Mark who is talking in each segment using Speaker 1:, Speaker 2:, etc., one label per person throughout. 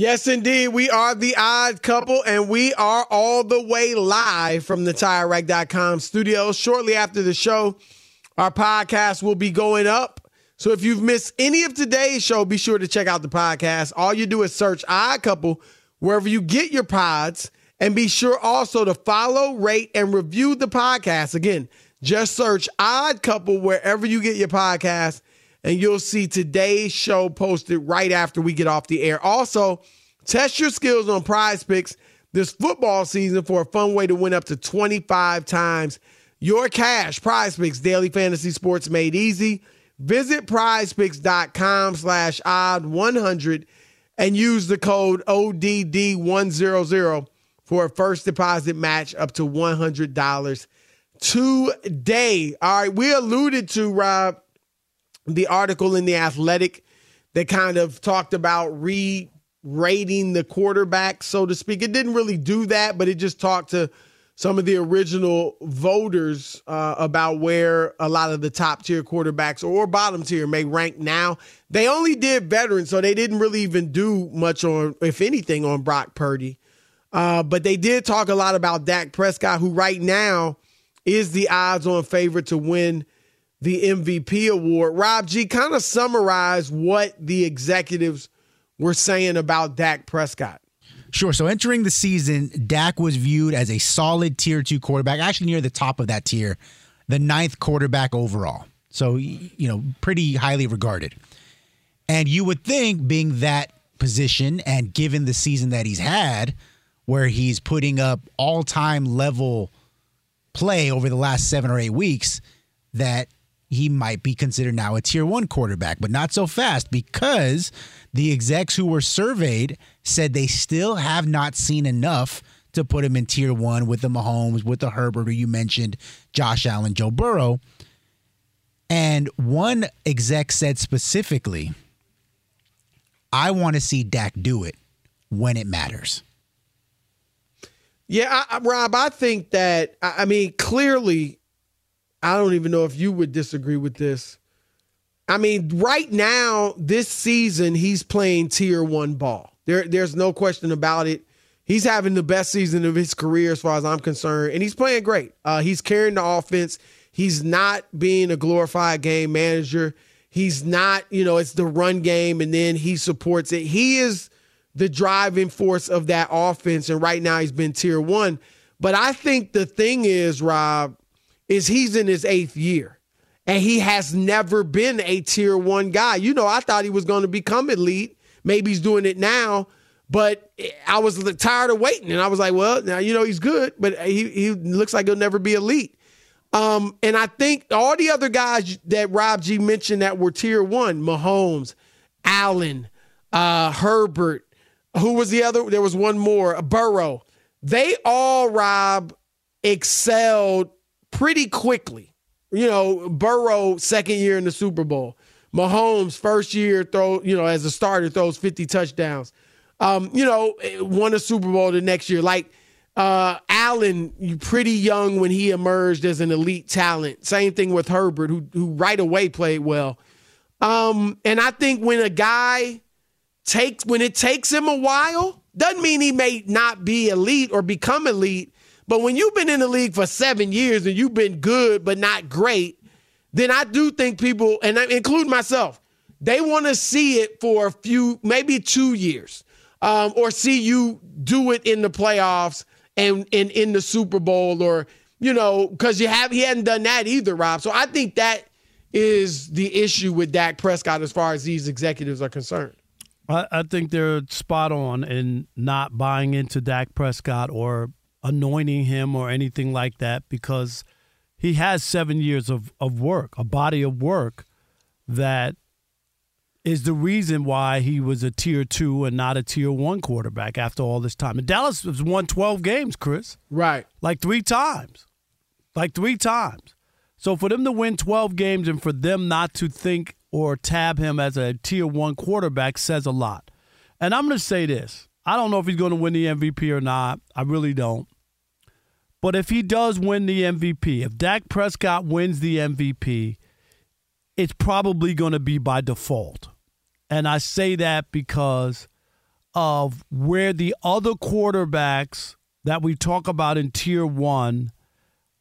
Speaker 1: Yes, indeed. We are the odd couple, and we are all the way live from the TireRack.com studios. Shortly after the show, our podcast will be going up. So if you've missed any of today's show, be sure to check out the podcast. All you do is search Odd Couple wherever you get your pods, and be sure also to follow, rate, and review the podcast. Again, just search Odd Couple wherever you get your podcast and you'll see today's show posted right after we get off the air. Also, test your skills on prize picks this football season for a fun way to win up to 25 times your cash. Prize picks, daily fantasy sports made easy. Visit prizepicks.com slash odd 100 and use the code ODD100 for a first deposit match up to $100 today. All right, we alluded to, Rob, the article in The Athletic that kind of talked about re-rating the quarterback, so to speak. It didn't really do that, but it just talked to some of the original voters uh, about where a lot of the top tier quarterbacks or bottom tier may rank now. They only did veterans, so they didn't really even do much on, if anything, on Brock Purdy. Uh, but they did talk a lot about Dak Prescott, who right now is the odds on favorite to win the MVP award. Rob G, kind of summarize what the executives were saying about Dak Prescott.
Speaker 2: Sure. So entering the season, Dak was viewed as a solid tier two quarterback, actually near the top of that tier, the ninth quarterback overall. So, you know, pretty highly regarded. And you would think, being that position and given the season that he's had, where he's putting up all time level play over the last seven or eight weeks, that he might be considered now a tier one quarterback, but not so fast because the execs who were surveyed said they still have not seen enough to put him in tier one with the Mahomes, with the Herbert, who you mentioned, Josh Allen, Joe Burrow. And one exec said specifically, I want to see Dak do it when it matters.
Speaker 1: Yeah, I, Rob, I think that, I mean, clearly I don't even know if you would disagree with this. I mean, right now, this season, he's playing tier one ball. There, there's no question about it. He's having the best season of his career, as far as I'm concerned, and he's playing great. Uh, he's carrying the offense. He's not being a glorified game manager. He's not, you know, it's the run game, and then he supports it. He is the driving force of that offense, and right now he's been tier one. But I think the thing is, Rob, is he's in his eighth year and he has never been a tier one guy. You know, I thought he was going to become elite. Maybe he's doing it now, but I was tired of waiting. And I was like, well, now, you know, he's good, but he, he looks like he'll never be elite. Um, and I think all the other guys that Rob G mentioned that were tier one, Mahomes, Allen, uh, Herbert. Who was the other? There was one more. Burrow. They all, Rob, excelled pretty quickly. You know, Burrow second year in the Super Bowl. Mahomes first year throw, you know, as a starter throws 50 touchdowns. Um, you know, won a Super Bowl the next year. Like uh, Allen, you pretty young when he emerged as an elite talent. Same thing with Herbert, who who right away played well. Um, and I think when a guy takes when it takes him a while, doesn't mean he may not be elite or become elite. But when you've been in the league for seven years and you've been good but not great, then I do think people, and I include myself, they want to see it for a few, maybe two years, um, or see you do it in the playoffs and, and in the Super Bowl, or you know, because you have he hadn't done that either, Rob. So I think that is the issue with Dak Prescott as far as these executives are concerned.
Speaker 3: I, I think they're spot on in not buying into Dak Prescott or anointing him or anything like that because he has seven years of, of work, a body of work that is the reason why he was a tier two and not a tier one quarterback after all this time. And Dallas has won 12 games, Chris.
Speaker 1: Right.
Speaker 3: Like three times. Like three times. So for them to win 12 games and for them not to think or tab him as a tier one quarterback says a lot. And I'm going to say this I don't know if he's going to win the MVP or not. I really don't. But if he does win the MVP, if Dak Prescott wins the MVP, it's probably going to be by default. And I say that because of where the other quarterbacks that we talk about in tier one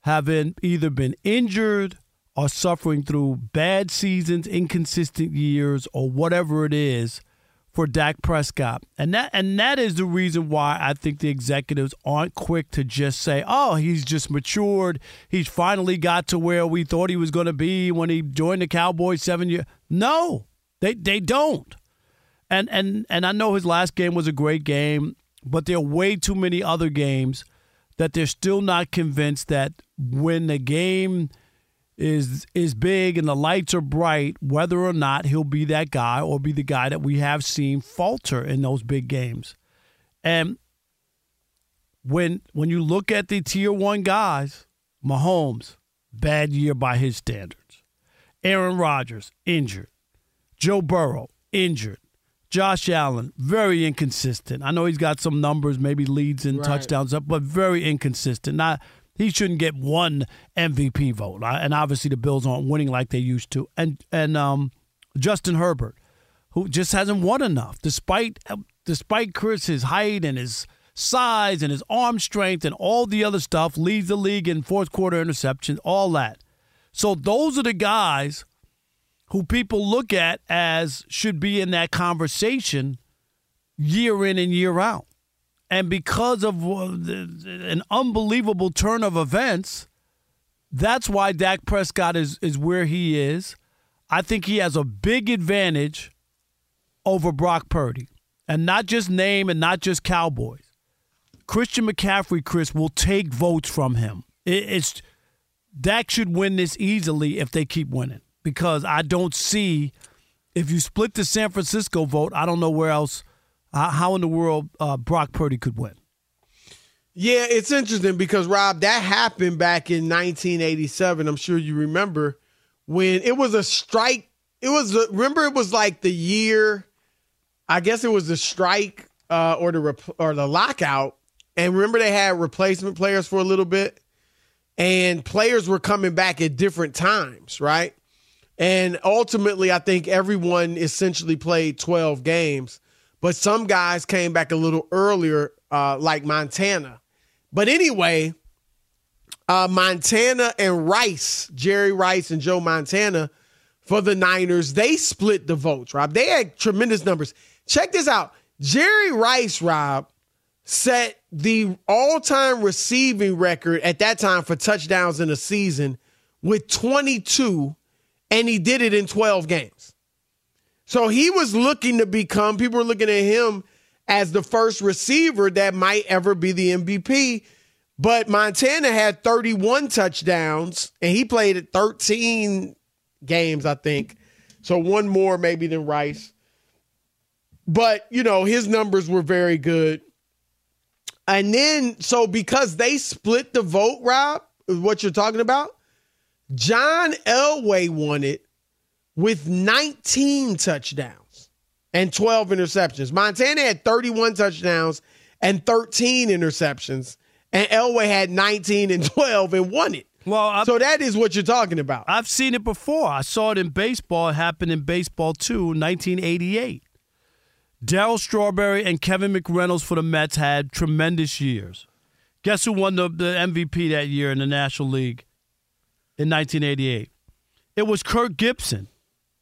Speaker 3: have been, either been injured or suffering through bad seasons, inconsistent years, or whatever it is for Dak Prescott. And that and that is the reason why I think the executives aren't quick to just say, "Oh, he's just matured. He's finally got to where we thought he was going to be when he joined the Cowboys 7 years." No. They they don't. And and and I know his last game was a great game, but there are way too many other games that they're still not convinced that when the game is is big and the lights are bright, whether or not he'll be that guy or be the guy that we have seen falter in those big games. And when when you look at the tier one guys, Mahomes, bad year by his standards. Aaron Rodgers, injured. Joe Burrow, injured. Josh Allen, very inconsistent. I know he's got some numbers, maybe leads and right. touchdowns up, but very inconsistent. Not he shouldn't get one MVP vote. And obviously the Bills aren't winning like they used to. And and um, Justin Herbert, who just hasn't won enough, despite despite Chris his height and his size and his arm strength and all the other stuff, leads the league in fourth quarter interceptions, all that. So those are the guys who people look at as should be in that conversation year in and year out. And because of an unbelievable turn of events, that's why Dak Prescott is, is where he is. I think he has a big advantage over Brock Purdy. And not just name and not just Cowboys. Christian McCaffrey, Chris, will take votes from him. it's Dak should win this easily if they keep winning. Because I don't see if you split the San Francisco vote, I don't know where else uh, how in the world uh, Brock Purdy could win.
Speaker 1: Yeah, it's interesting because Rob, that happened back in 1987. I'm sure you remember when it was a strike. It was a, remember it was like the year. I guess it was the strike uh, or the rep- or the lockout, and remember they had replacement players for a little bit, and players were coming back at different times, right? And ultimately, I think everyone essentially played 12 games but some guys came back a little earlier, uh, like Montana. But anyway, uh, Montana and Rice, Jerry Rice and Joe Montana for the Niners, they split the votes, Rob. They had tremendous numbers. Check this out. Jerry Rice, Rob, set the all time receiving record at that time for touchdowns in a season with 22, and he did it in 12 games. So he was looking to become, people were looking at him as the first receiver that might ever be the MVP. But Montana had 31 touchdowns and he played at 13 games, I think. So one more maybe than Rice. but you know his numbers were very good. And then, so because they split the vote, Rob, what you're talking about. John Elway won it with 19 touchdowns and 12 interceptions. Montana had 31 touchdowns and 13 interceptions, and Elway had 19 and 12 and won it.
Speaker 3: Well, I,
Speaker 1: So that is what you're talking about.
Speaker 3: I've seen it before. I saw it in baseball. It happened in baseball too, 1988. Darryl Strawberry and Kevin McReynolds for the Mets had tremendous years. Guess who won the, the MVP that year in the National League in 1988? It was Kirk Gibson.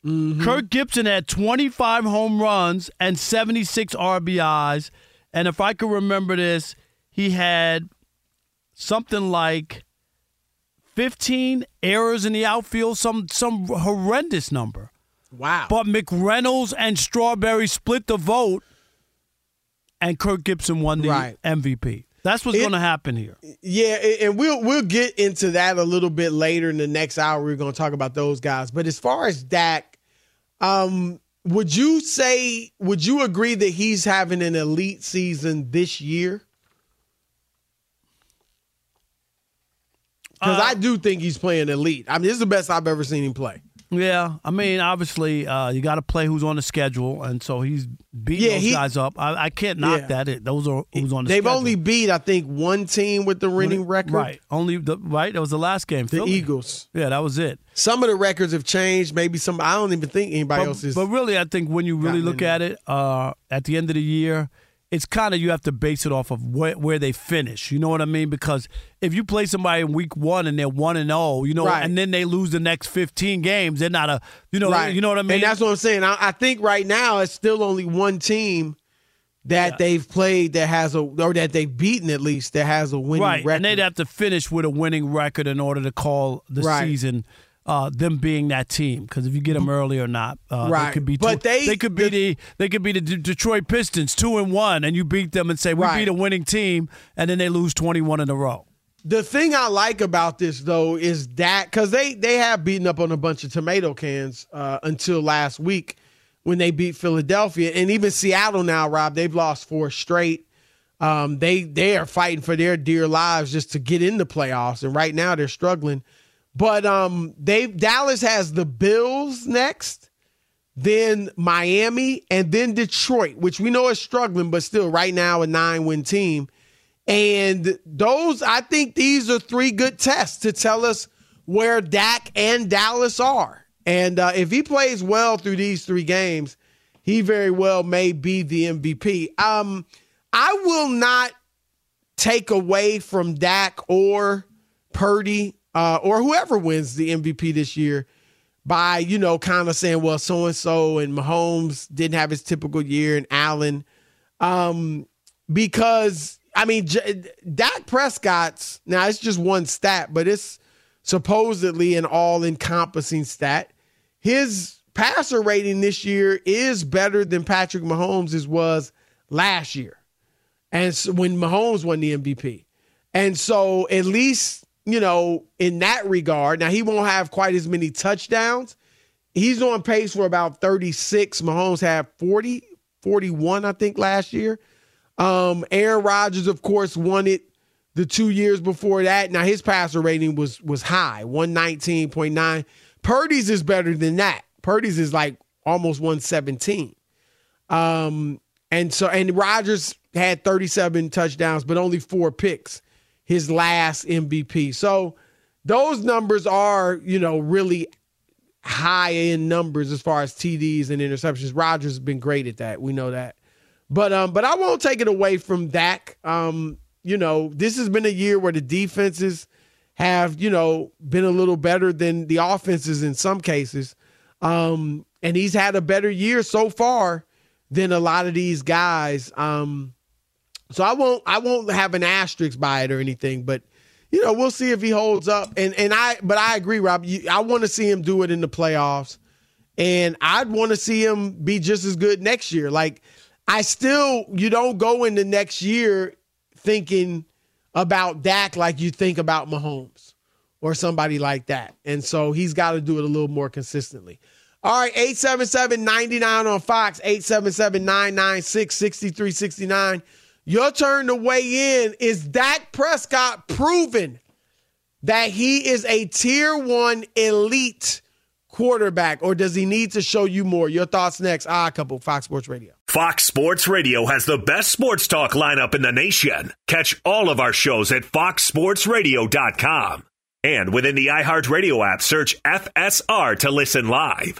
Speaker 3: Mm-hmm. Kirk Gibson had 25 home runs and 76 RBIs. And if I can remember this, he had something like 15 errors in the outfield, some some horrendous number.
Speaker 1: wow.
Speaker 3: But McReynolds and Strawberry split the vote, and Kirk Gibson won the
Speaker 1: Right.
Speaker 3: MVP. That's what's going to happen here.
Speaker 1: Yeah, and we'll we'll get into that a little bit later in the next hour. We're going to talk about those guys. But as far as Dak, um, would you say would you agree that he's having an elite season this year? Because
Speaker 3: Uh,
Speaker 1: I do think he's playing elite. I mean, this is the best I've ever seen him play.
Speaker 3: Yeah, I mean, obviously, uh, you got to play who's on the schedule, and so he's beating
Speaker 1: Yeah,
Speaker 3: those
Speaker 1: he-
Speaker 3: guys up. I, I can't knock
Speaker 1: Yeah.
Speaker 3: that. It those are who's on the. Schedule.
Speaker 1: They've
Speaker 3: schedule.
Speaker 1: only beat, I think, one team with the winning record.
Speaker 3: right. Only the right. That was the last game.
Speaker 1: The
Speaker 3: Philly.
Speaker 1: Eagles.
Speaker 3: Yeah, that was it.
Speaker 1: Some of the records have changed. Maybe some. I don't even think anybody
Speaker 3: But,
Speaker 1: else is.
Speaker 3: but really, I think when you really look at it, uh, at the end of the year, it's kind of you have to base it off of where, where they finish. You know what I mean? Because if you play somebody in week one and they're one and zero, you know,
Speaker 1: Right.
Speaker 3: and then they lose the next fifteen games, they're not a, you know,
Speaker 1: right.
Speaker 3: you know what I mean?
Speaker 1: And that's what I'm saying. I, I think right now it's still only one team that they've played that has a or that they've beaten at least that has a winning
Speaker 3: right,
Speaker 1: record.
Speaker 3: and they'd have to finish with a winning record in order to call the
Speaker 1: Right.
Speaker 3: season. Uh, them being that team, because if you get them early or not, uh,
Speaker 1: Right.
Speaker 3: they could be.
Speaker 1: But
Speaker 3: two,
Speaker 1: they-
Speaker 3: could be
Speaker 1: the-
Speaker 3: the, they could be the D- Detroit Pistons two and one, and you beat them and say we
Speaker 1: Right.
Speaker 3: beat a winning team, and then they lose twenty one in a row.
Speaker 1: The thing I like about this though is that because they they have beaten up on a bunch of tomato cans uh, until last week when they beat Philadelphia and even Seattle now. Rob, they've lost four straight. Um, they they are fighting for their dear lives just to get in the playoffs, and right now they're struggling. But um, they Dallas has the Bills next, then Miami, and then Detroit, which we know is struggling, but still right now a nine win team. And those, I think these are three good tests to tell us where Dak and Dallas are. And uh, if he plays well through these three games, he very well may be the MVP. Um, I will not take away from Dak or Purdy uh, or whoever wins the MVP this year by, you know, kind of saying, well, so and so and Mahomes didn't have his typical year and Allen. Um, because, I mean, J- Dak Prescott's, now it's just one stat, but it's supposedly an all encompassing stat. His passer rating this year is better than Patrick Mahomes' was last year. And so when Mahomes won the MVP. And so at least, you know, in that regard, now he won't have quite as many touchdowns. He's on pace for about 36. Mahomes had 40, 41, I think, last year. Um, Aaron Rodgers, of course, won it the two years before that. Now his passer rating was was high, 119.9. Purdy's is better than that. Purdy's is like almost 117. Um, and so and Rodgers had 37 touchdowns, but only four picks his last MVP. So those numbers are, you know, really high end numbers as far as TDs and interceptions. Rodgers has been great at that. We know that. But um, but I won't take it away from Dak. Um, you know, this has been a year where the defenses have, you know, been a little better than the offenses in some cases. Um, and he's had a better year so far than a lot of these guys. Um, so I won't I won't have an asterisk by it or anything, but you know we'll see if he holds up. And and I but I agree, Rob. You, I want to see him do it in the playoffs, and I'd want to see him be just as good next year. Like I still you don't go into next year thinking about Dak like you think about Mahomes or somebody like that, and so he's got to do it a little more consistently. All right, 877-99 on Fox, 877-996-6369. Your turn to weigh in. Is Dak Prescott proven that he is a tier one elite quarterback, or does he need to show you more? Your thoughts next. Ah, couple Fox Sports Radio.
Speaker 4: Fox Sports Radio has the best sports talk lineup in the nation. Catch all of our shows at foxsportsradio.com. And within the iHeartRadio app, search FSR to listen live.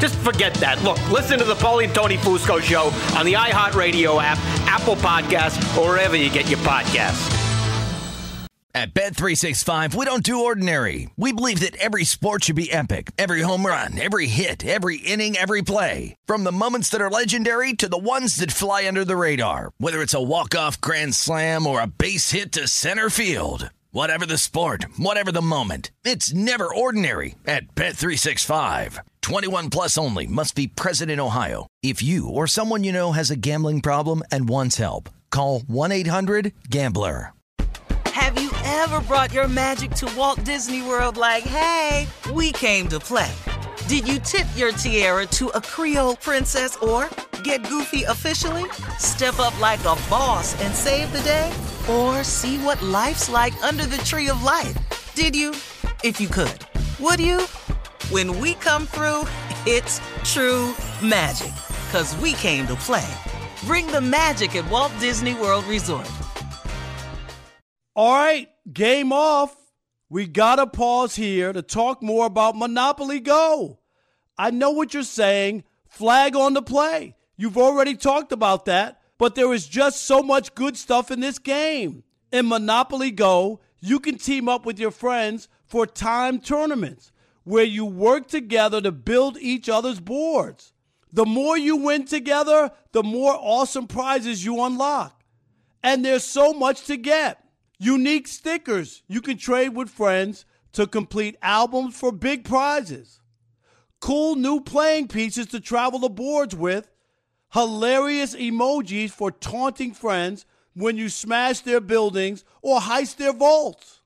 Speaker 5: Just forget that. Look, listen to the Paulie and Tony Fusco show on the iHeartRadio app, Apple Podcasts, or wherever you get your podcasts.
Speaker 6: At Bet365, we don't do ordinary. We believe that every sport should be epic. Every home run, every hit, every inning, every play. From the moments that are legendary to the ones that fly under the radar. Whether it's a walk-off grand slam or a base hit to center field. Whatever the sport, whatever the moment. It's never ordinary at Bet365. 21 plus only must be present in Ohio. If you or someone you know has a gambling problem and wants help, call 1-800-GAMBLER.
Speaker 7: Have you ever brought your magic to Walt Disney World like, hey, we came to play? Did you tip your tiara to a Creole princess or get goofy officially? Step up like a boss and save the day? Or see what life's like under the tree of life? Did you? If you could. Would you? When we come through, it's true magic. Cause we came to play. Bring the magic at Walt Disney World Resort.
Speaker 3: All right, game off. We got to pause here to talk more about Monopoly Go. I know what you're saying. Flag on the play. You've already talked about that, but there is just so much good stuff in this game. In Monopoly Go, you can team up with your friends for time tournaments where you work together to build each other's boards. The more you win together, the more awesome prizes you unlock. And there's so much to get. Unique stickers you can trade with friends to complete albums for big prizes. Cool new playing pieces to travel the boards with. Hilarious emojis for taunting friends when you smash their buildings or heist their vaults.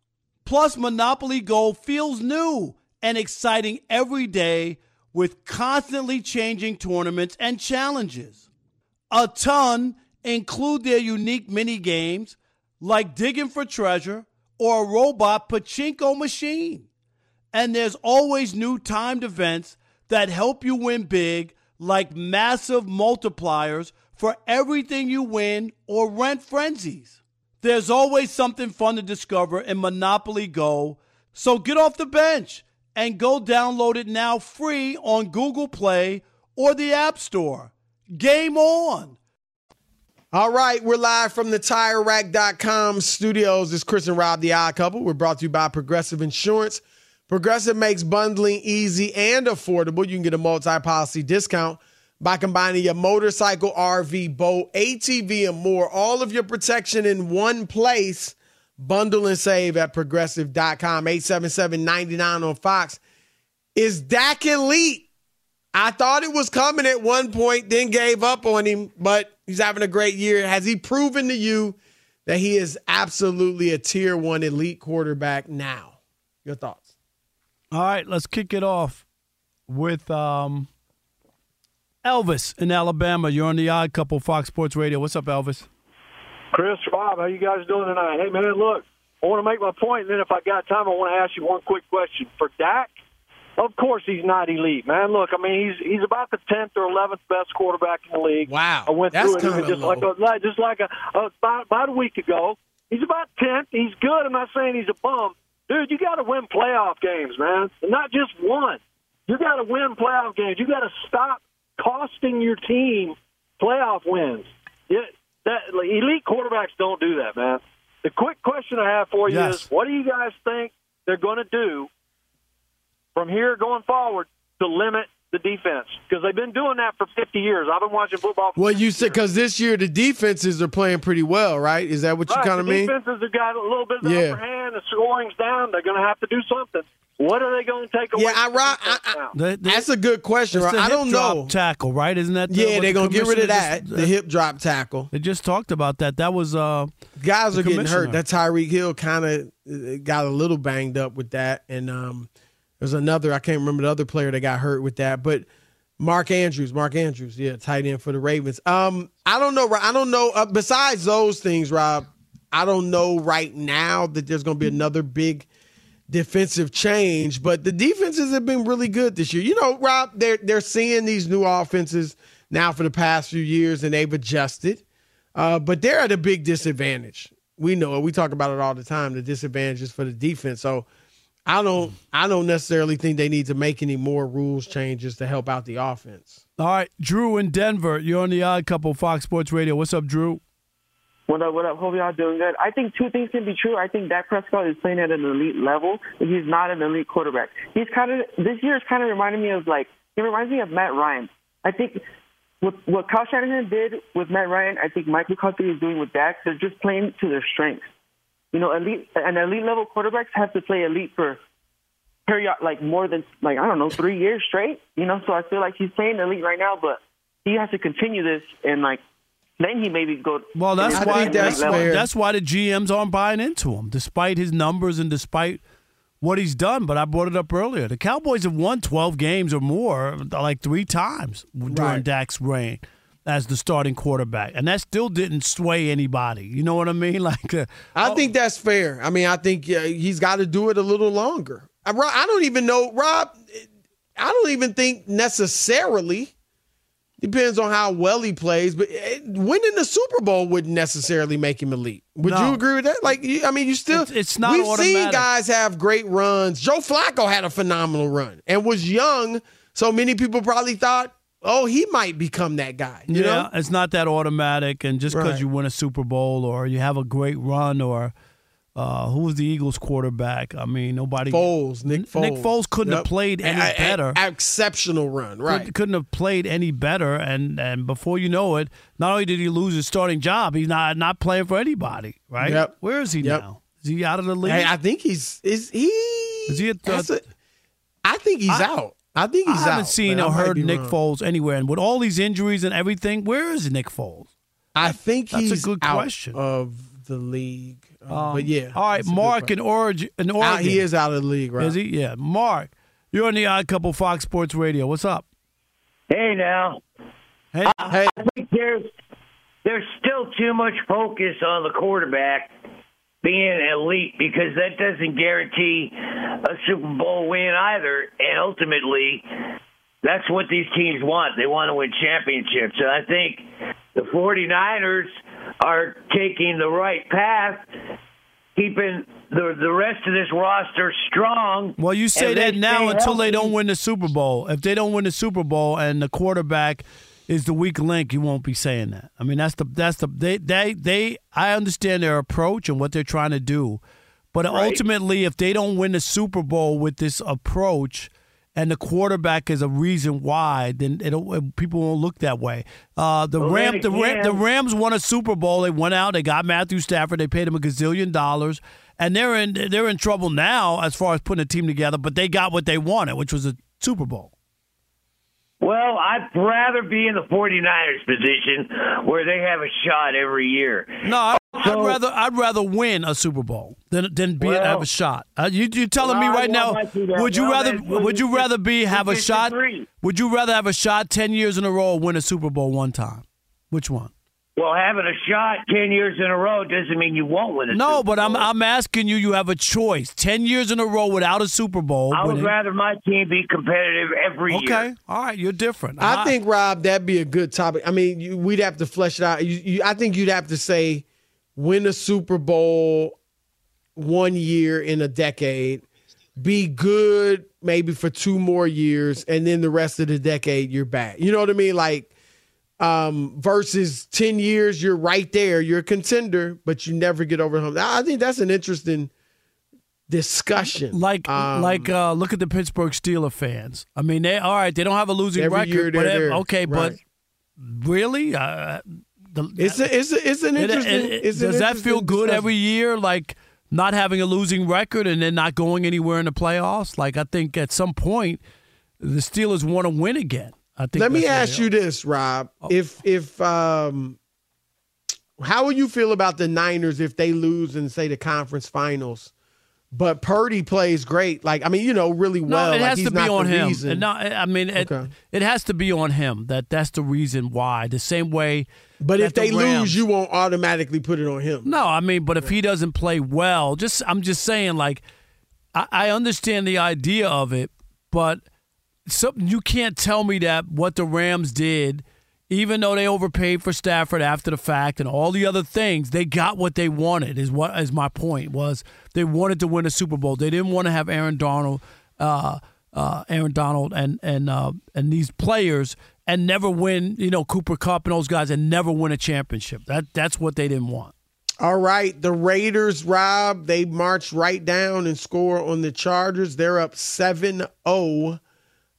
Speaker 3: Plus, Monopoly Go feels new and exciting every day with constantly changing tournaments and challenges. A ton include their unique mini games like digging for treasure or a robot pachinko machine. And there's always new timed events that help you win big, like massive multipliers for everything you win or rent frenzies. There's always something fun to discover in Monopoly Go, so get off the bench and go download it now free on Google Play or the App Store. Game on!
Speaker 1: All right, we're live from the TireRack.com studios. It's Chris and Rob, the odd couple. We're brought to you by Progressive Insurance. Progressive makes bundling easy and affordable. You can get a multi-policy discount by combining your motorcycle, RV, boat, ATV, and more. All of your protection in one place. Bundle and save at progressive.com. 877-99 on Fox. Is Dak elite? I thought it was coming at one point, then gave up on him, but he's having a great year. Has he proven to you that he is absolutely a tier one elite quarterback now? Your thoughts?
Speaker 3: All right, let's kick it off with um, Elvis in Alabama. You're on the Odd Couple Fox Sports Radio. What's up, Elvis?
Speaker 8: Chris, Rob, how you guys doing tonight? Hey, man, look, I want to make my point, and then if I got time, I want to ask you one quick question. For Dak, of course he's not elite, man. Look, I mean, he's he's about the tenth or eleventh best quarterback in the league.
Speaker 1: Wow,
Speaker 8: I went
Speaker 1: that's
Speaker 8: through it even
Speaker 1: kinda
Speaker 8: just like
Speaker 1: low.
Speaker 8: a like- just like a, a about, about a week ago. He's about tenth. He's good. I'm not saying he's a bum, dude. You got to win playoff games, man, and not just one. You got to win playoff games. You got to stop costing your team playoff wins. Yeah, that like, elite quarterbacks don't do that, man. The quick question I have for you
Speaker 3: Yes.
Speaker 8: is, what do you guys think they're going to do from here going forward to limit the defense because they've been doing that for 50 years. I've been watching football. For
Speaker 1: Well, you said because this year the defenses are playing pretty well, right? Is that what you kind of mean?
Speaker 8: Defenses have got a little bit of the
Speaker 1: Yeah.
Speaker 8: upper hand. The scoring's down. They're going to have to do something. What are they going to take away?
Speaker 1: Yeah, I,
Speaker 8: from the
Speaker 1: I,
Speaker 8: now?
Speaker 3: They- they-
Speaker 1: that's a good question.
Speaker 3: it's
Speaker 1: Rob.
Speaker 3: the
Speaker 1: I don't
Speaker 3: drop
Speaker 1: know.
Speaker 3: tackle, right? Isn't that the-
Speaker 1: Yeah, they're gonna get rid of that.
Speaker 3: just-
Speaker 1: the hip drop tackle.
Speaker 3: They just talked about that. That was uh,
Speaker 1: Guys are getting hurt.
Speaker 3: commissioner.
Speaker 1: That Tyreek Hill kind of got a little banged up with that, and um, there's another. I can't remember the other player that got hurt with that, but Mark Andrews, Mark Andrews, yeah, tight end for the Ravens. Um, I don't know. I don't know. Uh, besides those things, Rob, I don't know right now that there's going to be another big defensive change, but the defenses have been really good this year. You know, Rob, they're they're seeing these new offenses now for the past few years, and they've adjusted. Uh, but they're at a big disadvantage. We know it. We talk about it all the time. The disadvantages for the defense. So I don't I don't necessarily think they need to make any more rules changes to help out the offense.
Speaker 3: all right. Drew in Denver. You're on the Odd Couple Fox Sports Radio. What's up, Drew?
Speaker 9: What up, what up? Hope y'all doing good. I think two things can be true. I think Dak Prescott is playing at an elite level, but he's not an elite quarterback. He's kind of, this year is kind of reminding me of like, he reminds me of Matt Ryan. I think what, what Kyle Shanahan did with Matt Ryan, I think Mike McCarthy is doing with Dak. They're just playing to their strengths. You know, elite, and elite level quarterbacks have to play elite for period, like more than, like, I don't know, three years straight. You know, so I feel like he's playing elite right now, but he has to continue this and like, then he maybe go.
Speaker 3: Well, that's why
Speaker 9: the
Speaker 3: that's,
Speaker 9: next
Speaker 3: why that's why the GMs aren't buying into him, despite his numbers and despite what he's done. But I brought it up earlier. The Cowboys have won 12 games or more, like three times during
Speaker 1: Right.
Speaker 3: Dak's reign as the starting quarterback, and that still didn't sway anybody. You know what I mean? Like, uh,
Speaker 1: I think that's fair. I mean, I think uh, he's got to do it a little longer. I, I don't even know, Rob. I don't even think necessarily. Depends on how well he plays, but eh, winning the Super Bowl wouldn't necessarily make him elite. Would
Speaker 3: No.
Speaker 1: you agree with that? Like, I mean, you still.
Speaker 3: It's- it's not
Speaker 1: We've seen guys have great runs. Joe Flacco had a phenomenal run and was young, so many people probably thought, "Oh, he might become that guy." You
Speaker 3: yeah,
Speaker 1: know?
Speaker 3: it's not that automatic. And just because
Speaker 1: Right.
Speaker 3: you win a Super Bowl or you have a great run or uh, who was the Eagles quarterback? I mean, nobody.
Speaker 1: Foles, Nick Foles.
Speaker 3: Nick Foles couldn't have played any
Speaker 1: A- a-
Speaker 3: better.
Speaker 1: exceptional run, right?
Speaker 3: Couldn't, couldn't have played any better, and and before you know it, not only did he lose his starting job, he's not not playing for anybody. Right?
Speaker 1: Yep.
Speaker 3: Where is he
Speaker 1: Yep.
Speaker 3: now? Is he out of the league?
Speaker 1: Hey, I think he's is he
Speaker 3: is he? At the,
Speaker 1: that's a- I think he's
Speaker 3: I-
Speaker 1: out. I think he's
Speaker 3: I haven't
Speaker 1: out.
Speaker 3: seen
Speaker 1: but
Speaker 3: or heard Nick
Speaker 1: wrong.
Speaker 3: Foles anywhere, and with all these injuries and everything, where is Nick Foles?
Speaker 1: I think
Speaker 3: That's a
Speaker 1: he's
Speaker 3: good
Speaker 1: out
Speaker 3: question.
Speaker 1: of the league. Uh,
Speaker 3: Um,
Speaker 1: but yeah,
Speaker 3: All right,
Speaker 1: that's a good
Speaker 3: Mark
Speaker 1: question.
Speaker 3: in Oregon. In Oregon.
Speaker 1: Out- he is out of the league, right?
Speaker 3: Is he? Yeah. Mark, you're on the Odd Couple Fox Sports Radio. What's up?
Speaker 10: Hey now,
Speaker 3: Hey,
Speaker 1: hey.
Speaker 10: I think there's there's still too much focus on the quarterback being elite because that doesn't guarantee a Super Bowl win either. And ultimately, that's what these teams want. They want to win championships. And I think the 49ers are taking the right path, keeping the the rest of this roster strong.
Speaker 3: Well, you say that now until they don't win the Super Bowl. If they don't win the Super Bowl and the quarterback is the weak link, you won't be saying that. I mean, that's the that's the they they they. I understand their approach and what they're trying to do, but
Speaker 10: Right.
Speaker 3: ultimately, if they don't win the Super Bowl with this approach. And the quarterback is a reason why. Then it'll, people won't look that way. Uh, the
Speaker 10: Well,
Speaker 3: Ram, the, Ram, the Rams won a Super Bowl. They went out. They got Matthew Stafford. They paid him a gazillion dollars, and they're in they're in trouble now as far as putting a team together. But they got what they wanted, which was a Super Bowl.
Speaker 10: Well, I'd rather be in the 49ers position where they have a shot every year.
Speaker 3: No, I,
Speaker 10: So-
Speaker 3: I'd rather I'd rather win a Super Bowl than than be
Speaker 10: Well-
Speaker 3: have a shot. Uh, you you telling me
Speaker 10: Well, I
Speaker 3: right now?
Speaker 10: want my team to-
Speaker 3: Would you
Speaker 10: well,
Speaker 3: rather would you rather be have a shot? Would you rather have a shot ten years in a row or win a Super Bowl one time? Which one?
Speaker 10: Well, having a shot 10 years in a row doesn't mean you won't win a
Speaker 3: No,
Speaker 10: Super
Speaker 3: but I'm I'm asking you. You have a choice. Ten years in a row without a Super Bowl.
Speaker 10: I would
Speaker 3: winning.
Speaker 10: rather my team be competitive every year.
Speaker 3: Okay, all right, you're different.
Speaker 1: I think Rob, that'd be a good topic. I mean, you, we'd have to flesh it out. You, you, I think you'd have to say win a Super Bowl one year in a decade, be good maybe for two more years, and then the rest of the decade you're back. You know what I mean? Like um, versus ten years, you're right there, you're a contender, but you never get over hump. I think that's an interesting discussion.
Speaker 3: Like,
Speaker 1: Um,
Speaker 3: like, uh, look at the Pittsburgh Steeler fans. I mean, they all right. They don't have a losing record, but
Speaker 1: they're
Speaker 3: ev-
Speaker 1: there.
Speaker 3: okay, but really, uh, the,
Speaker 1: it's a, it's a, it's an interesting.
Speaker 3: it- it-
Speaker 1: it's an
Speaker 3: does that feel good
Speaker 1: discussion.
Speaker 3: every year? Like not having a losing record and then not going anywhere in the playoffs. Like I think at some point the Steelers want to win again. I think.
Speaker 1: Let me ask you this, Rob. If if um, how would you feel about the Niners if they lose in say the conference finals, but Purdy plays great? Like I mean, you know, really well.
Speaker 3: No, it
Speaker 1: like
Speaker 3: has
Speaker 1: he's
Speaker 3: to be on him.
Speaker 1: reason.
Speaker 3: And no, I mean, it,
Speaker 1: Okay.
Speaker 3: it has to be on him. That that's the reason why. The same way.
Speaker 1: But if they
Speaker 3: the
Speaker 1: lose, you won't automatically put it on him.
Speaker 3: No, I mean, but if he doesn't play well, just I'm just saying, like, I, I understand the idea of it, but something you can't tell me that what the Rams did, even though they overpaid for Stafford after the fact and all the other things, they got what they wanted. Is what is my point was they wanted to win a Super Bowl. They didn't want to have Aaron Donald, uh, uh, Aaron Donald, and and uh, and these players and never win. You know, Cooper Kupp and those guys and never win a championship. That that's what they didn't want.
Speaker 1: All right, the Raiders, Rob, they marched right down and score on the Chargers. They're up 7 0.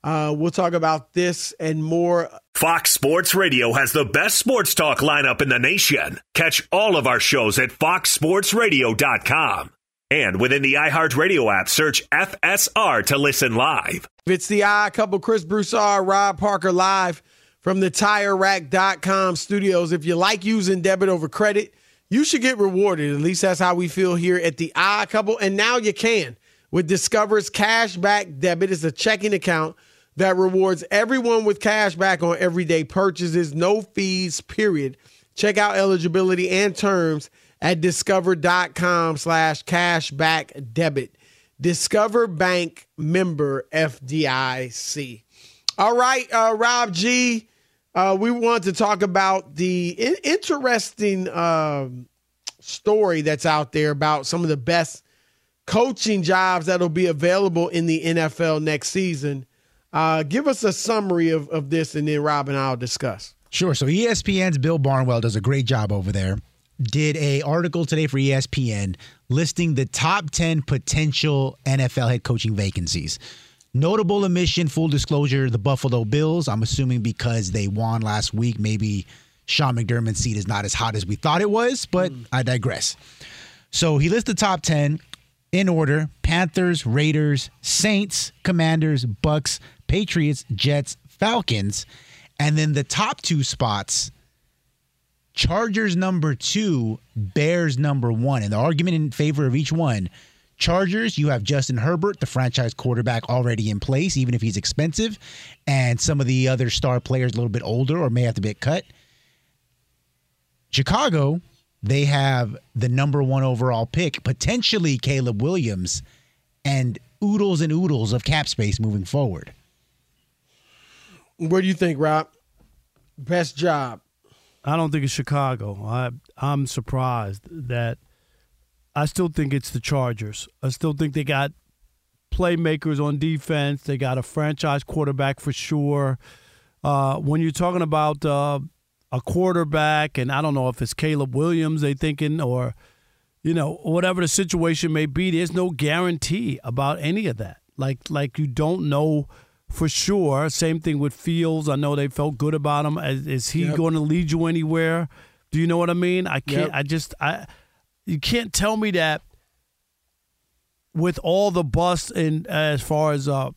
Speaker 1: Uh, we'll talk about this and more.
Speaker 4: Fox Sports Radio has the best sports talk lineup in the nation. Catch all of our shows at foxsportsradio.com. And within the iHeartRadio app, search FSR to listen live.
Speaker 1: It's the odd couple, Chris Broussard, Rob Parker live from the TireRack.com studios. If you like using debit over credit, you should get rewarded. At least that's how we feel here at the odd couple. And now you can with Discover's Cashback Debit. It's a checking account that rewards everyone with cash back on everyday purchases, no fees, period. Check out eligibility and terms at discover.com slash cashback debit. Discover Bank member FDIC. All right, uh, Rob G, uh, we want to talk about the in- interesting um story that's out there about some of the best coaching jobs that'll be available in the NFL next season. Uh, give us a summary of, of this, and then Rob and I'll discuss.
Speaker 2: Sure. So ESPN's Bill Barnwell does a great job over there. Did a article today for ESPN listing the top 10 potential NFL head coaching vacancies. Notable omission, full disclosure, the Buffalo Bills. I'm assuming because they won last week, maybe Sean McDermott's seat is not as hot as we thought it was, but I digress. So he lists the top 10 in order Panthers, Raiders, Saints, Commanders, Bucs, Patriots, Jets, Falcons. And then the top two spots Chargers number two, Bears number one. And the argument in favor of each one Chargers, you have Justin Herbert, the franchise quarterback already in place, even if he's expensive, and some of the other star players a little bit older or may have to get cut. Chicago, they have the number one overall pick, potentially Caleb Williams, and oodles and oodles of cap space moving forward.
Speaker 1: What do you think, Rob? Best job.
Speaker 3: I don't think it's Chicago. I I'm surprised that I still think it's the Chargers. I still think they got playmakers on defense. They got a franchise quarterback for sure. Uh, when you're talking about uh, a quarterback, and I don't know if it's Caleb Williams they thinking or you know whatever the situation may be, there's no guarantee about any of that. Like like you don't know for sure. Same thing with Fields. I know they felt good about him. Is, is he
Speaker 1: Yep.
Speaker 3: going to lead you anywhere? Do you know what I mean? I can't.
Speaker 1: Yep.
Speaker 3: I just. I. You can't tell me that with all the bust in as far as uh,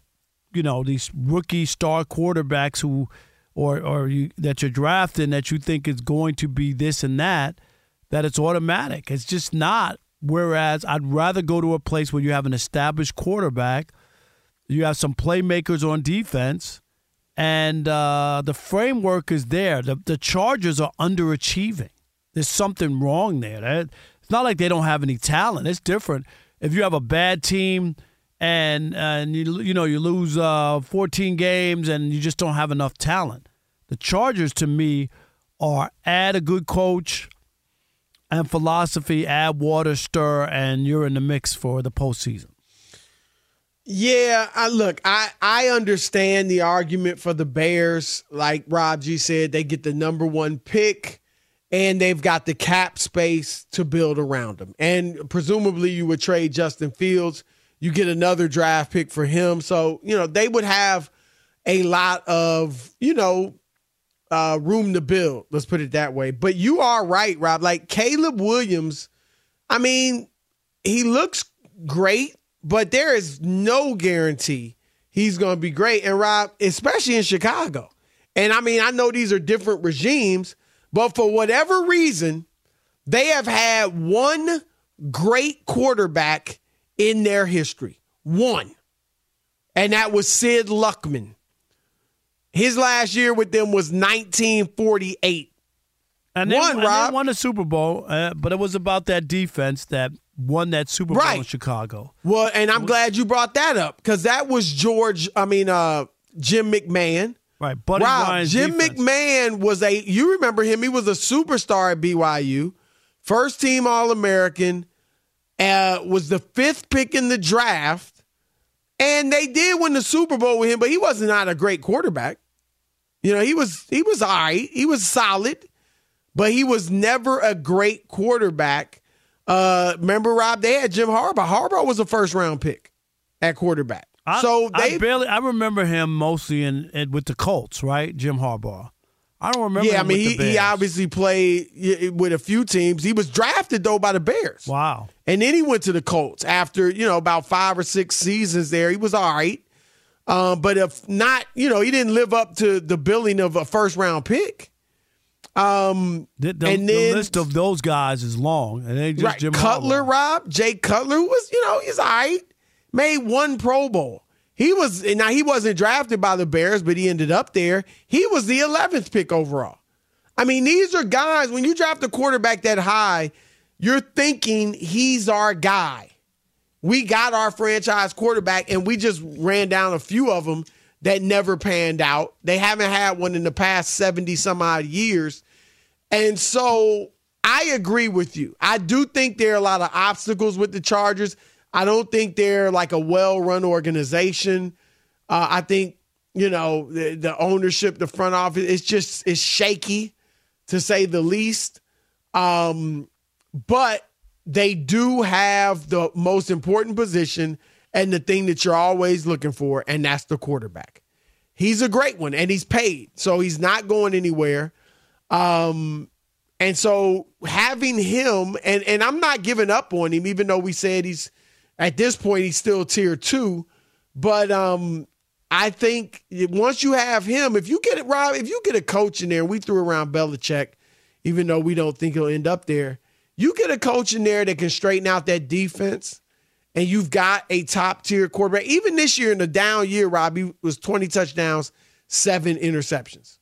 Speaker 3: you know, these rookie star quarterbacks who, or or you that you're drafting that you think is going to be this and that, that it's automatic. It's just not. Whereas I'd rather go to a place where you have an established quarterback, you have some playmakers on defense, and uh, the framework is there. The, the Chargers are underachieving. There's something wrong there. It's not like they don't have any talent. It's different. If you have a bad team and and you you know you lose uh, 14 games and you just don't have enough talent. The Chargers to me are add a good coach and philosophy, add water, stir, and you're in the mix for the postseason.
Speaker 1: Yeah, I look, I I understand the argument for the Bears. Like Rob G said, they get the number one pick, and they've got the cap space to build around them. And presumably, you would trade Justin Fields. You get another draft pick for him. So, you know, they would have a lot of, you know, uh, room to build. Let's put it that way. But you are right, Rob. Like Caleb Williams, I mean, he looks great, but there is no guarantee he's going to be great. And Rob, especially in Chicago. And I mean, I know these are different regimes, but for whatever reason, they have had one great quarterback in their history. One. And that was Sid Luckman. His last year with them was 1948.
Speaker 3: And they, One, and Rob. They won the Super Bowl, uh, but it was about that defense that won that Super Bowl right. in Chicago.
Speaker 1: Well, and I'm glad you brought that up because that was George. I mean, uh, Jim McMahon.
Speaker 3: Right, Buddy Rob, Ryan's
Speaker 1: Jim
Speaker 3: defense.
Speaker 1: McMahon was a. You remember him? He was a superstar at BYU, first team All American. Uh, was the fifth pick in the draft, and they did win the Super Bowl with him, but he was not a great quarterback. You know, he was he was all right. He was solid, but he was never a great quarterback. Uh, remember, Rob? They had Jim Harbaugh. Harbaugh was a first round pick at quarterback.
Speaker 3: I,
Speaker 1: so they
Speaker 3: I barely. I remember him mostly in, in, with the Colts, right? Jim Harbaugh. I don't remember.
Speaker 1: Yeah,
Speaker 3: I
Speaker 1: mean,
Speaker 3: he,
Speaker 1: he obviously played with a few teams. He was drafted though by the Bears.
Speaker 3: Wow.
Speaker 1: And then he went to the Colts after you know about five or six seasons there. He was all right, um, but if not, you know, he didn't live up to the billing of a first round pick. Um,
Speaker 3: the, the,
Speaker 1: and then,
Speaker 3: the list of those guys is long, and they just
Speaker 1: right,
Speaker 3: Jim
Speaker 1: Cutler,
Speaker 3: Harbaugh.
Speaker 1: Rob, Jay Cutler was you know he's all right. Made one Pro Bowl. He was now he wasn't drafted by the Bears, but he ended up there. He was the 11th pick overall. I mean, these are guys when you draft a quarterback that high, you're thinking he's our guy. We got our franchise quarterback, and we just ran down a few of them that never panned out. They haven't had one in the past 70 some odd years. And so I agree with you. I do think there are a lot of obstacles with the Chargers. I don't think they're like a well run organization. Uh, I think, you know, the, the, ownership, the front office, it's just, it's shaky to say the least. Um, but they do have the most important position and the thing that you're always looking for, and that's the quarterback. He's a great one and he's paid, so he's not going anywhere. Um, and so having him, and, and I'm not giving up on him, even though we said he's at this point he's still tier two. But um, I think once you have him, if you get it, Rob, if you get a coach in there, we threw around Belichick, even though we don't think he'll end up there. You get a coach in there that can straighten out that defense, and you've got a top tier quarterback. Even this year in the down year, Robbie was 20 touchdowns, seven interceptions.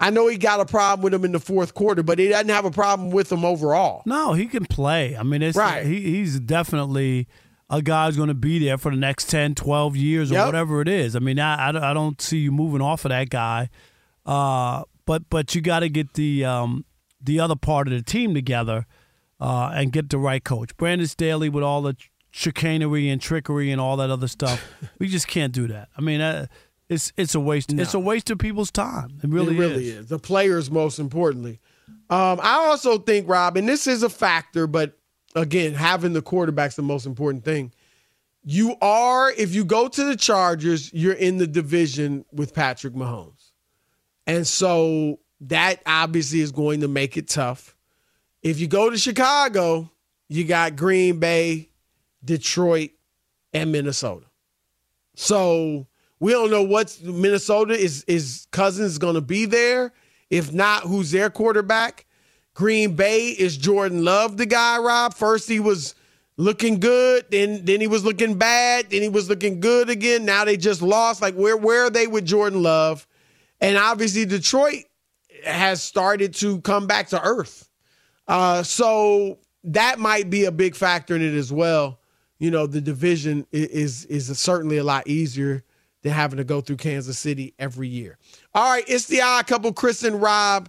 Speaker 1: I know he got a problem with him in the fourth quarter, but he doesn't have a problem with him overall.
Speaker 3: No, he can play. I mean, it's
Speaker 1: right.
Speaker 3: He, he's definitely a guy's going to be there for the next 10, 12 years or
Speaker 1: yep.
Speaker 3: whatever it is. I mean, I, I, don't see you moving off of that guy. Uh, but but you got to get the um, the other part of the team together uh, and get the right coach. Brandon Staley with all the chicanery and trickery and all that other stuff. we just can't do that. I mean, uh, it's it's a waste. No. It's a waste of people's time. It really,
Speaker 1: it really
Speaker 3: is.
Speaker 1: is. The players, most importantly. Um, I also think, Rob, and this is a factor, but again, having the quarterback's the most important thing. You are, if you go to the Chargers, you're in the division with Patrick Mahomes. And so that obviously is going to make it tough. If you go to Chicago, you got Green Bay, Detroit, and Minnesota. So we don't know what Minnesota is is Cousins going to be there. If not, who's their quarterback? Green Bay is Jordan Love the guy, Rob. First he was looking good, then then he was looking bad, then he was looking good again. Now they just lost. Like where where are they with Jordan Love? And obviously Detroit has started to come back to earth. Uh, so that might be a big factor in it as well. You know, the division is is certainly a lot easier than having to go through Kansas City every year. All right, it's the odd couple, Chris and Rob,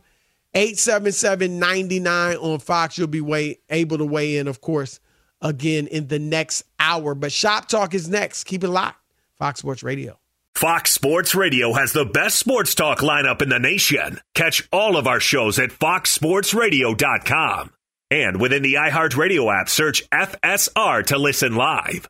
Speaker 1: 877-99 on Fox. You'll be way, able to weigh in, of course, again in the next hour. But Shop Talk is next. Keep it locked. Fox Sports Radio.
Speaker 4: Fox Sports Radio has the best sports talk lineup in the nation. Catch all of our shows at foxsportsradio.com. And within the iHeartRadio app, search FSR to listen live.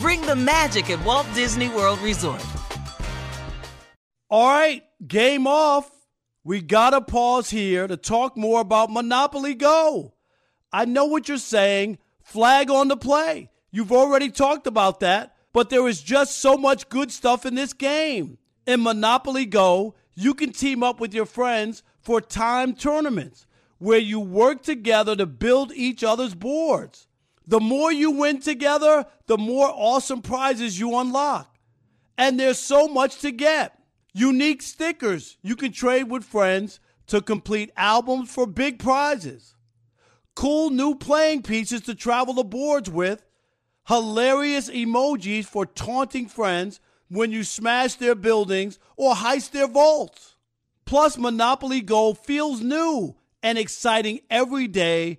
Speaker 7: Bring the magic at Walt Disney World Resort.
Speaker 3: All right, game off. We got to pause here to talk more about Monopoly Go. I know what you're saying. Flag on the play. You've already talked about that, but there is just so much good stuff in this game. In Monopoly Go, you can team up with your friends for time tournaments where you work together to build each other's boards. The more you win together, the more awesome prizes you unlock. And there's so much to get. Unique stickers you can trade with friends to complete albums for big prizes. Cool new playing pieces to travel the boards with. Hilarious emojis for taunting friends when you smash their buildings or heist their vaults. Plus, Monopoly Go feels new and exciting every day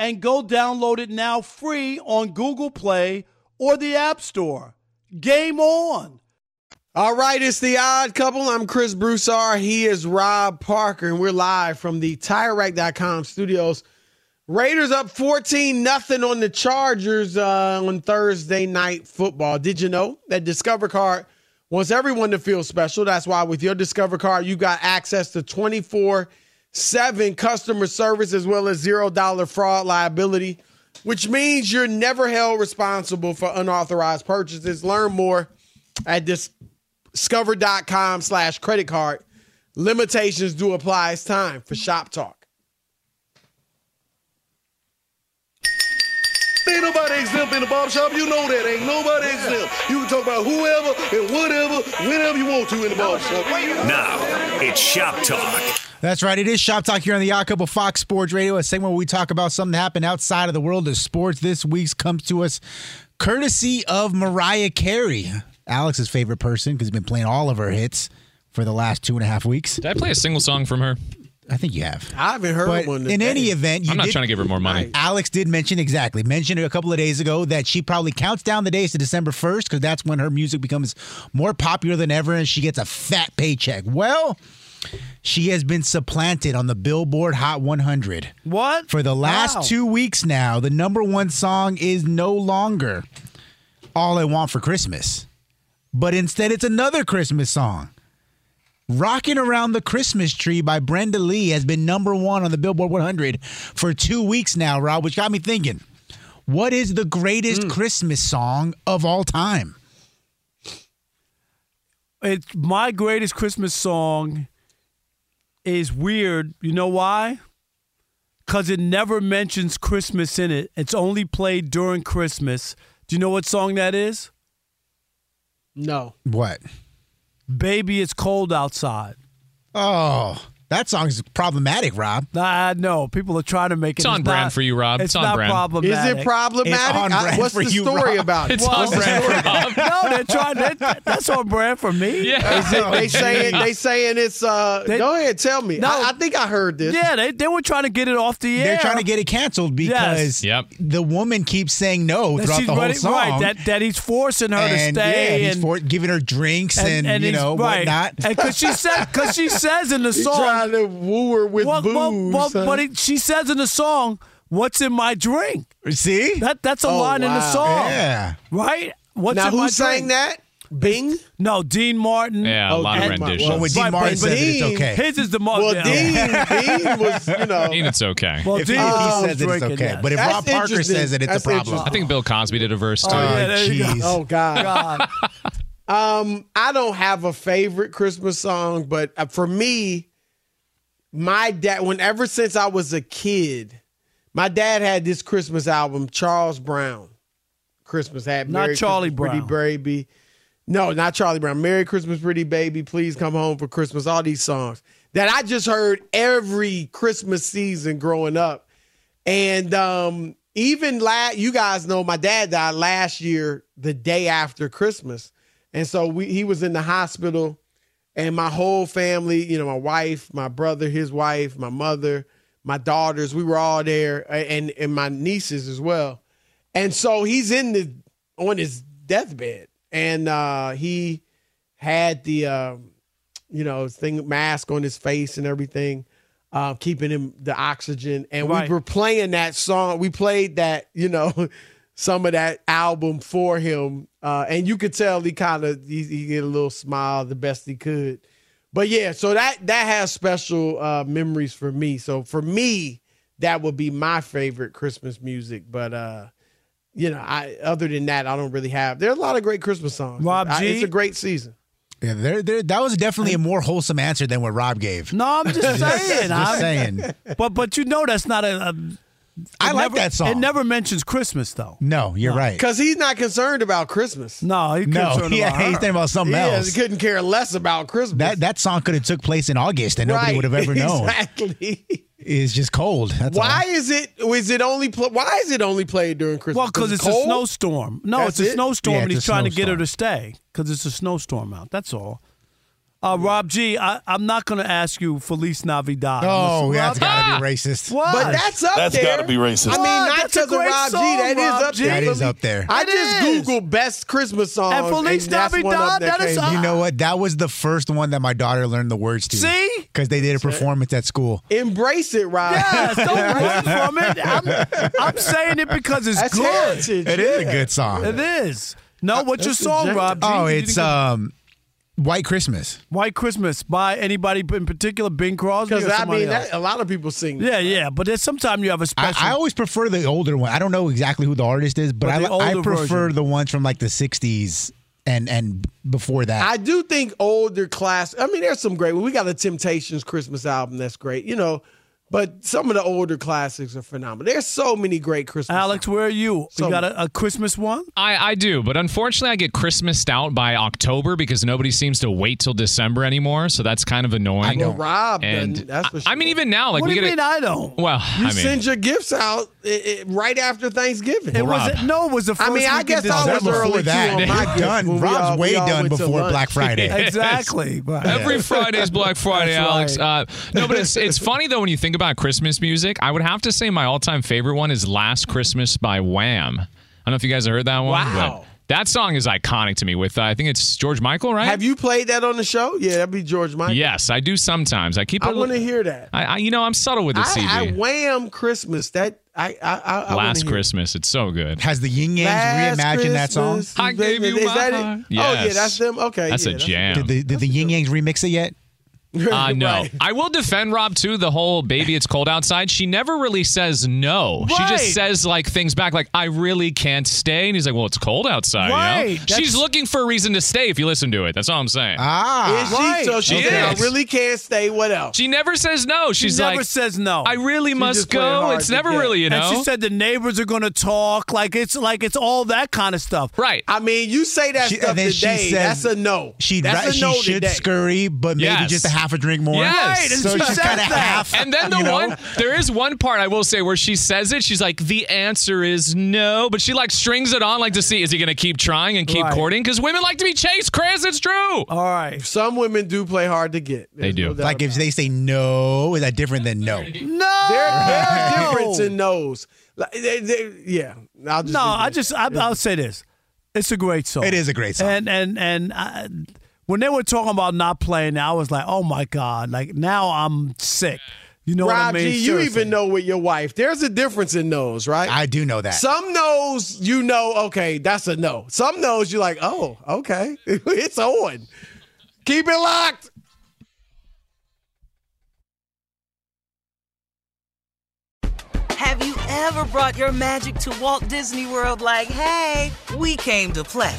Speaker 3: and go download it now free on Google Play or the App Store. Game on!
Speaker 1: All right, it's the odd couple. I'm Chris Broussard. He is Rob Parker, and we're live from the TireRack.com studios. Raiders up 14 nothing on the Chargers uh, on Thursday night football. Did you know that Discover Card wants everyone to feel special? That's why with your Discover Card, you got access to 24 7 customer service as well as $0 fraud liability, which means you're never held responsible for unauthorized purchases. Learn more at this discover.com slash credit card. Limitations do apply. It's time for Shop Talk.
Speaker 11: Ain't nobody exempt in the barbershop. You know that. Ain't nobody exempt. You can talk about whoever and whatever, whenever you want to in the barbershop.
Speaker 4: Now, it's Shop Talk.
Speaker 2: That's right. It is Shop Talk here on the Odd Couple Fox Sports Radio, a segment where we talk about something that happened outside of the world of sports. This week's comes to us courtesy of Mariah Carey, Alex's favorite person, because he's been playing all of her hits for the last two and a half weeks.
Speaker 12: Did I play a single song from her?
Speaker 2: I think you have.
Speaker 1: I haven't heard
Speaker 2: But
Speaker 1: one.
Speaker 2: in any event, you
Speaker 12: I'm not
Speaker 2: did-
Speaker 12: trying to give her more money.
Speaker 2: Alex did mention exactly mentioned it a couple of days ago that she probably counts down the days to December 1st because that's when her music becomes more popular than ever and she gets a fat paycheck. Well, she has been supplanted on the Billboard Hot 100.
Speaker 3: What?
Speaker 2: For the last
Speaker 3: Wow.
Speaker 2: two weeks now, the number one song is no longer All I Want for Christmas, but instead it's another Christmas song. Rocking Around the Christmas Tree by Brenda Lee has been number one on the Billboard 100 for two weeks now, Rob, which got me thinking what is the greatest hmm. Christmas song of all time?
Speaker 3: It's my greatest Christmas song is weird. You know why? Because it never mentions Christmas in it. It's only played during Christmas. Do you know what song that is?
Speaker 1: No.
Speaker 2: What?
Speaker 3: Baby, it's cold outside.
Speaker 2: Oh. That song's problematic, Rob.
Speaker 3: Nah, no. People are trying to make it.
Speaker 12: It's on brand
Speaker 3: not-
Speaker 12: for you, Rob.
Speaker 3: It's,
Speaker 12: It's on
Speaker 3: not
Speaker 12: brand.
Speaker 1: Is it problematic?
Speaker 2: on
Speaker 1: I- what's
Speaker 2: for
Speaker 1: the
Speaker 2: you,
Speaker 1: story
Speaker 2: Rob.
Speaker 1: about it?
Speaker 12: It's on brand for Rob.
Speaker 3: no, they're trying. That, that's on brand for me.
Speaker 12: Yeah.
Speaker 1: It- they saying they saying it's uh
Speaker 3: They-
Speaker 1: go ahead tell me
Speaker 3: No.
Speaker 1: I, I think i heard this
Speaker 3: Yeah, they, they were trying to get it off the air.
Speaker 2: They're trying to get it canceled because
Speaker 12: Yep.
Speaker 2: the woman keeps saying no
Speaker 3: That
Speaker 2: throughout
Speaker 3: she's
Speaker 2: the whole
Speaker 3: ready-
Speaker 2: song.
Speaker 3: Right, that, that he's forcing her
Speaker 2: and
Speaker 3: to stay.
Speaker 2: yeah, he's
Speaker 3: and,
Speaker 2: for, giving her drinks and, you know
Speaker 3: right.
Speaker 2: whatnot.
Speaker 3: Because she said, because she says in the song,
Speaker 1: trying to woo her with
Speaker 3: well,
Speaker 1: booze
Speaker 3: well, well,
Speaker 1: huh?
Speaker 3: but it, she says in the song, "What's in my drink?"
Speaker 2: See,
Speaker 3: That that's a
Speaker 1: Oh,
Speaker 3: line in the song,
Speaker 2: yeah.
Speaker 3: right? What's
Speaker 1: now
Speaker 3: in my
Speaker 1: who's saying
Speaker 3: drink?
Speaker 1: that bing
Speaker 3: No, Dean Martin.
Speaker 12: Yeah, a
Speaker 1: Oh,
Speaker 12: lot of
Speaker 1: Dean Martin.
Speaker 12: renditions.
Speaker 2: Well, when Dean
Speaker 3: Right,
Speaker 2: Martin
Speaker 3: but
Speaker 1: Dean-
Speaker 2: it's okay.
Speaker 3: His is the most.
Speaker 1: well
Speaker 3: yeah.
Speaker 1: dean dean was you know
Speaker 12: I mean, it's okay.
Speaker 3: Well,
Speaker 2: if he,
Speaker 3: Dean
Speaker 2: if he
Speaker 3: was
Speaker 2: says it, it's okay.
Speaker 3: yeah.
Speaker 2: But if
Speaker 1: That's
Speaker 2: Rob Parker says it, it's
Speaker 1: That's
Speaker 2: a problem.
Speaker 12: I think Bill Cosby did a verse too.
Speaker 3: Oh, yeah,
Speaker 2: Oh,
Speaker 3: go.
Speaker 2: jeez.
Speaker 1: oh god
Speaker 3: God.
Speaker 1: Um, I don't have a favorite Christmas song, but uh, for me, my dad, whenever since I was a kid, my dad had this Christmas album, Charles Brown. Christmas had
Speaker 3: Not
Speaker 1: Merry
Speaker 3: Charlie
Speaker 1: Christmas,
Speaker 3: Brown.
Speaker 1: Pretty Baby. No, not Charlie Brown. Merry Christmas, Pretty Baby. Please come home for Christmas. All these songs that I just heard every Christmas season growing up. And um, even last, you guys know my dad died last year, the day after Christmas. And so we, he was in the hospital, and my whole family, you know, my wife, my brother, his wife, my mother, my daughters, we were all there, and and my nieces as well. And so he's in the on his deathbed, and uh, he had the um, you know thing mask on his face and everything, uh, keeping him the oxygen. And
Speaker 3: Right.
Speaker 1: we were playing that song. We played that you know some of that album for him, uh, and you could tell he kind of he, he get a little smile the best he could. But yeah, so that that has special uh, memories for me. So for me, that would be my favorite Christmas music. But uh, you know, I other than that, I don't really have. There are a lot of great Christmas songs.
Speaker 3: Rob
Speaker 1: I-
Speaker 3: G?
Speaker 1: it's a great season.
Speaker 2: Yeah, there, there, that was definitely a more wholesome answer than what Rob gave.
Speaker 3: No, I'm just saying.
Speaker 2: Just
Speaker 3: I'm,
Speaker 2: saying.
Speaker 3: But but you know that's not a. a
Speaker 2: I
Speaker 3: it
Speaker 2: like that song.
Speaker 3: It never mentions Christmas though.
Speaker 2: No, you're right.
Speaker 1: Because he's not concerned about Christmas.
Speaker 3: No, he
Speaker 2: No,
Speaker 3: concerned
Speaker 2: yeah,
Speaker 3: about
Speaker 2: he's thinking about something
Speaker 1: Yeah,
Speaker 2: else.
Speaker 1: he couldn't care less about Christmas.
Speaker 2: That that song could have took place in August and nobody would have ever known.
Speaker 1: Exactly.
Speaker 2: It's just cold. That's
Speaker 1: why
Speaker 2: all.
Speaker 1: is it? Is it only? Pl- why is it only played during Christmas?
Speaker 3: Well, because it's, a snowstorm. No,
Speaker 1: That's
Speaker 3: it's a
Speaker 1: it?
Speaker 3: snowstorm,
Speaker 2: Yeah,
Speaker 3: and he's
Speaker 2: a
Speaker 3: trying to get her to stay because it's a snowstorm out. That's all. Uh, Rob G, I, I'm not going to ask you Feliz Navidad.
Speaker 2: Oh,
Speaker 3: Rob-
Speaker 2: that's got to be racist.
Speaker 3: What?
Speaker 1: But that's up
Speaker 11: That's
Speaker 1: there.
Speaker 11: gotta be racist.
Speaker 1: I mean,
Speaker 3: What?
Speaker 1: not
Speaker 3: That's a
Speaker 1: because of
Speaker 3: great
Speaker 1: Rob G.
Speaker 3: song,
Speaker 1: That is
Speaker 3: Rob
Speaker 1: up
Speaker 3: G.
Speaker 1: there.
Speaker 2: That is up there.
Speaker 1: I
Speaker 3: It
Speaker 1: just
Speaker 3: is.
Speaker 1: googled best Christmas songs.
Speaker 3: And Feliz
Speaker 1: that's one up
Speaker 3: Navidad, that is
Speaker 1: came up.
Speaker 2: You know what? That was the first one that my daughter learned the words to.
Speaker 3: See?
Speaker 2: Because they did a performance at school.
Speaker 1: Embrace it, Rob.
Speaker 3: Yes, don't run from it. I'm, I'm saying it because it's
Speaker 1: That's
Speaker 3: good.
Speaker 1: heritage.
Speaker 2: It is a good song.
Speaker 3: It is. No, what's your
Speaker 1: that's
Speaker 3: song,
Speaker 1: the
Speaker 3: Rob G?
Speaker 2: Oh,
Speaker 3: You
Speaker 2: it's
Speaker 3: didn't
Speaker 2: um, White Christmas.
Speaker 3: White Christmas by anybody in particular, Bing Crosby
Speaker 1: Because I mean, that, a lot of people sing.
Speaker 3: yeah, yeah, but there's sometimes you have a special.
Speaker 2: I always prefer the older one. I don't know exactly who the artist is, but,
Speaker 3: But
Speaker 2: I, I prefer
Speaker 3: version.
Speaker 2: the ones from like the '60s and and before that.
Speaker 1: I do think older class. I mean, there's some great. We got a Temptations Christmas album that's great, you know. But some of the older classics are phenomenal. There's so many great Christmas.
Speaker 3: Alex, where are you?
Speaker 1: So-
Speaker 3: you got a, a Christmas one?
Speaker 12: I, I do, but unfortunately, I get Christmased out by October because nobody seems to wait till December anymore. So that's kind of annoying.
Speaker 1: Well, Rob,
Speaker 12: and
Speaker 1: doesn't. that's what
Speaker 12: I mean, even now, like
Speaker 3: what
Speaker 12: we
Speaker 3: do you
Speaker 12: get
Speaker 3: mean I don't?
Speaker 12: Well,
Speaker 1: you
Speaker 12: I mean,
Speaker 1: send your gifts out i i right after Thanksgiving.
Speaker 3: It was
Speaker 12: Rob.
Speaker 3: it, no, it was the first
Speaker 1: I mean, I
Speaker 3: week in
Speaker 1: guess I was
Speaker 3: December.
Speaker 2: before
Speaker 1: early
Speaker 2: that.
Speaker 1: too on my
Speaker 2: He's done. Rob's
Speaker 1: all-
Speaker 2: way done before. Black Friday.
Speaker 3: Exactly. Right.
Speaker 12: Every is Black Friday, Alex.
Speaker 3: right.
Speaker 12: Uh, no, but it's it's funny though when you think about Christmas music. I would have to say my all-time favorite one is "Last Christmas" by Wham. I don't know if you guys have heard that one.
Speaker 1: Wow.
Speaker 12: but that song is iconic to me. With uh, I think it's George Michael, right?
Speaker 1: Have you played that on the show? Yeah, that'd be George Michael.
Speaker 12: Yes, I do sometimes. I keep.
Speaker 1: I
Speaker 12: it-
Speaker 1: want to hear that.
Speaker 12: I, I, you know, I'm subtle with the CD.
Speaker 1: I, I wham Christmas. That I I, I, I
Speaker 12: Last
Speaker 1: hear it.
Speaker 12: Christmas, it's so good.
Speaker 2: Has the Yin Yangs reimagined that song?
Speaker 1: Christmas,
Speaker 12: I gave you
Speaker 1: is
Speaker 12: my
Speaker 1: that
Speaker 12: heart.
Speaker 1: it? Oh yeah, that's them. Okay,
Speaker 12: That's
Speaker 1: yeah,
Speaker 12: a jam.
Speaker 2: Did the, did the Yin Yangs remix it yet?
Speaker 12: Uh, no.
Speaker 1: Right.
Speaker 12: I will defend Rob too. The whole baby, it's cold outside. She never really says no. She just says like things back, like I really can't stay. And he's like, well, it's cold outside. you know?
Speaker 3: Right.
Speaker 12: She's looking for a reason to stay. If you listen to it, that's all I'm saying.
Speaker 2: Ah,
Speaker 1: Is she?
Speaker 3: Right.
Speaker 1: So she
Speaker 12: She
Speaker 1: said, I really can't stay. What else?
Speaker 12: she never says no.
Speaker 3: She never
Speaker 12: like,
Speaker 3: says no.
Speaker 12: I really must go. It's never
Speaker 1: get.
Speaker 12: really, you know.
Speaker 3: and she said the neighbors are going to talk like it's like it's all that kind of stuff.
Speaker 12: right.
Speaker 1: I mean, you say that
Speaker 2: She-
Speaker 1: stuff
Speaker 2: and then she
Speaker 1: today.
Speaker 2: says
Speaker 1: that's a no.
Speaker 2: She'd
Speaker 1: that's
Speaker 2: ra-
Speaker 1: a
Speaker 2: she
Speaker 1: no
Speaker 2: should
Speaker 1: today.
Speaker 2: scurry, but maybe
Speaker 12: Yes.
Speaker 2: just to half a drink more.
Speaker 12: Yes.
Speaker 2: so she's kind of half.
Speaker 12: And then the
Speaker 2: you know?
Speaker 12: one, there is one part I will say where she says it. She's like, the answer is no, but she like strings it on like to see is he going to keep trying and keep
Speaker 1: Right.
Speaker 12: courting because women like to be chased. Chris, it's true.
Speaker 3: All right.
Speaker 1: Some women do play hard to get.
Speaker 12: They do.
Speaker 2: Like if they say no, is that different than no?
Speaker 3: No.
Speaker 1: There, there are difference in those. Like, they, they, yeah. I'll just
Speaker 3: no, I just I, I'll say this: it's a great song.
Speaker 2: It is a great song.
Speaker 3: And and and I, when they were talking about not playing, I was like, oh my god! Like now I'm sick. You know what I
Speaker 1: Rob
Speaker 3: mean?
Speaker 1: G, you
Speaker 3: Seriously.
Speaker 1: even know with your wife. There's a difference in those, right?
Speaker 2: I do know that.
Speaker 1: Some knows you know, okay, that's a no. Some knows you're like, oh, okay, it's on. Keep it locked.
Speaker 7: Have you ever brought your magic to Walt Disney World like, hey, we came to play?